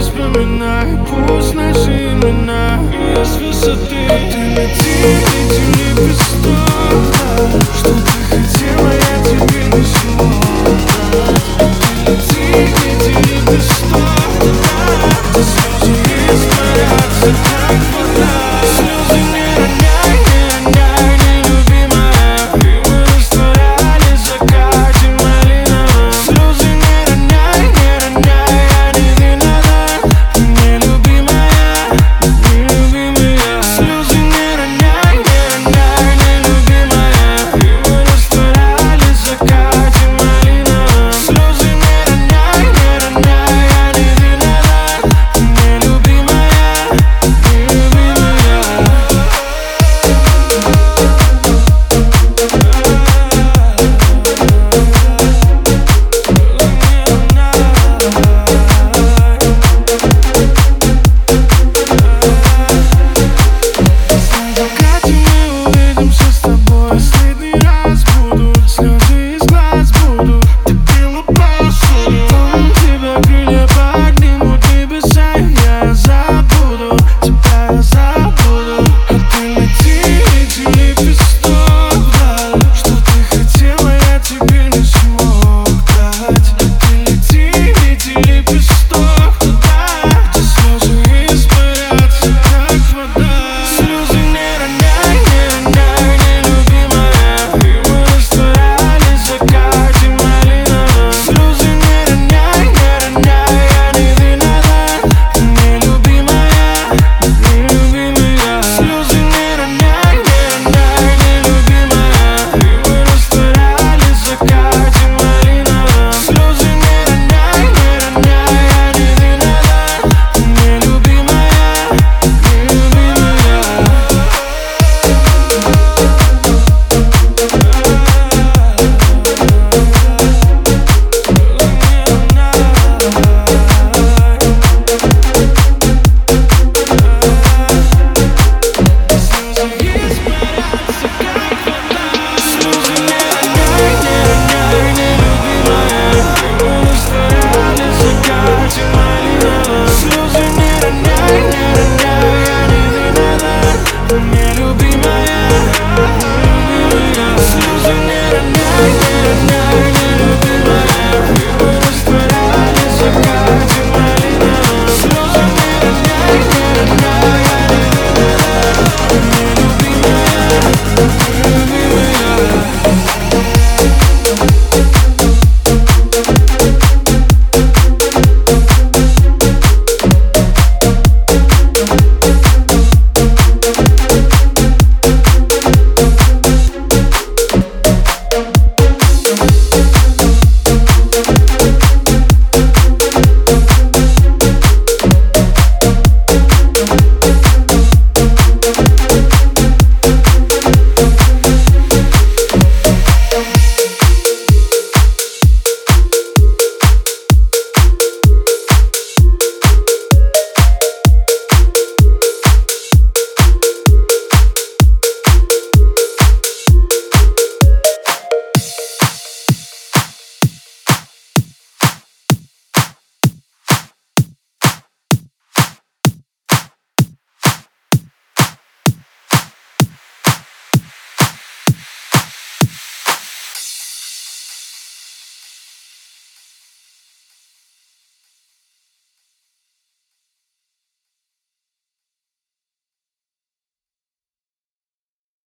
вспоминай, пусть наши имена И высоты ты лети, лети мне бесстопно Что ты хотела, я тебе несу Ты лети, лети мне бесстопно